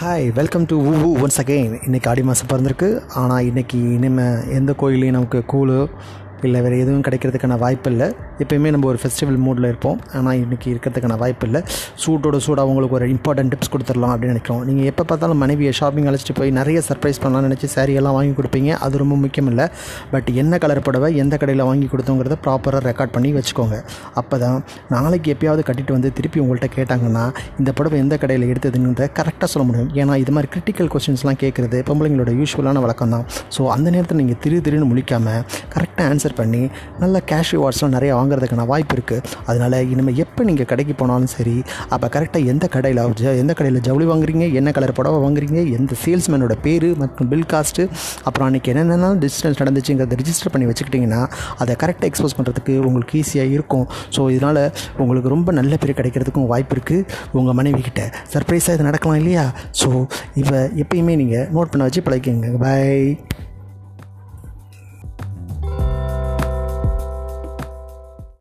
Hi welcome to uh once again இன்றைக்கி ஆடி மாதம் பிறந்திருக்கு. ஆனால் இன்றைக்கி இனிமேல் எந்த கோயிலையும் நமக்கு கூழு இல்லை வேறு எதுவும் கிடைக்கிறதுக்கான வாய்ப்பு இல்லை எப்பயுமே நம்ம ஒரு ஃபெஸ்டிவல் மூடில் இருப்போம். ஆனால் இன்றைக்கி இருக்கிறதுக்கான வாய்ப்பு இல்லை சூட்டோட சூடாக உங்களுக்கு ஒரு இம்பார்ட்டன்ட் டிப்ஸ் கொடுத்துடலாம் அப்படின்னு நினைக்கிறோம். நீங்கள் எப்போ பார்த்தாலும் மனைவியை ஷாப்பிங் அழைச்சிட்டு போய் நிறைய சர்ப்ரைஸ் பண்ணலாம்னு நினச்சி saree எல்லாம் வாங்கி கொடுப்பீங்க. அது ரொம்ப முக்கியம் இல்லை பட் என்ன கலர் புடவை எந்த கடையில் வாங்கி கொடுத்தோங்கிறத ப்ராப்பராக ரெக்கார்ட் பண்ணி வச்சுக்கோங்க. அப்போ தான் நாளைக்கு எப்பயாவது கட்டிட்டு வந்து திருப்பி உங்கள்கிட்ட கேட்டாங்கன்னா இந்த புடவை எந்த கடையில் எடுத்ததுங்கிறத கரெக்டாக சொல்ல முடியும். ஏன்னா இது மாதிரி கிரிட்டிக்கல் கொஸ்டின்ஸ்லாம் கேட்குறது பொம்பளைங்களோட யூஸ்வலான வழக்கம் தான் ஸோ அந்த நேரத்தில் நீங்கள் திரு திருன்னு முழிக்காமல் கரெக்டாக ஆன்சர் பண்ணி நல்ல கேஷ் ரிவார்ட்ஸ்லாம் நிறைய வாங்குறதுக்கான வாய்ப்பு இருக்குது அதனால் இனிமேல் எப்போ நீங்கள் கடைக்கு போனாலும் சரி அப்போ கரெக்டாக எந்த கடையில் ஜ எந்த கடையில் ஜவுளி வாங்குறீங்க என்ன கலர் புடவை வாங்குறீங்க எந்த சேல்ஸ்மேனோட பேர் மற்றும் பில் காஸ்ட்டு அப்புறம் அன்றைக்கி என்னென்ன டிஸ்டன்ஸ் நடந்துச்சுங்கிறத ரிஜிஸ்டர் பண்ணி வச்சுக்கிட்டிங்கன்னா அதை கரெக்டாக எக்ஸ்போஸ் பண்ணுறதுக்கு உங்களுக்கு ஈஸியாக இருக்கும். ஸோ இதனால் உங்களுக்கு ரொம்ப நல்ல பேர் கிடைக்கிறதுக்கும் வாய்ப்பு இருக்குது உங்கள் மனைவி கிட்ட சர்ப்ரைஸாக இது நடக்கலாம் இல்லையா? ஸோ இப்போ எப்பயுமே நீங்கள் நோட் பண்ண வச்சு பழகிக்கங்க. பை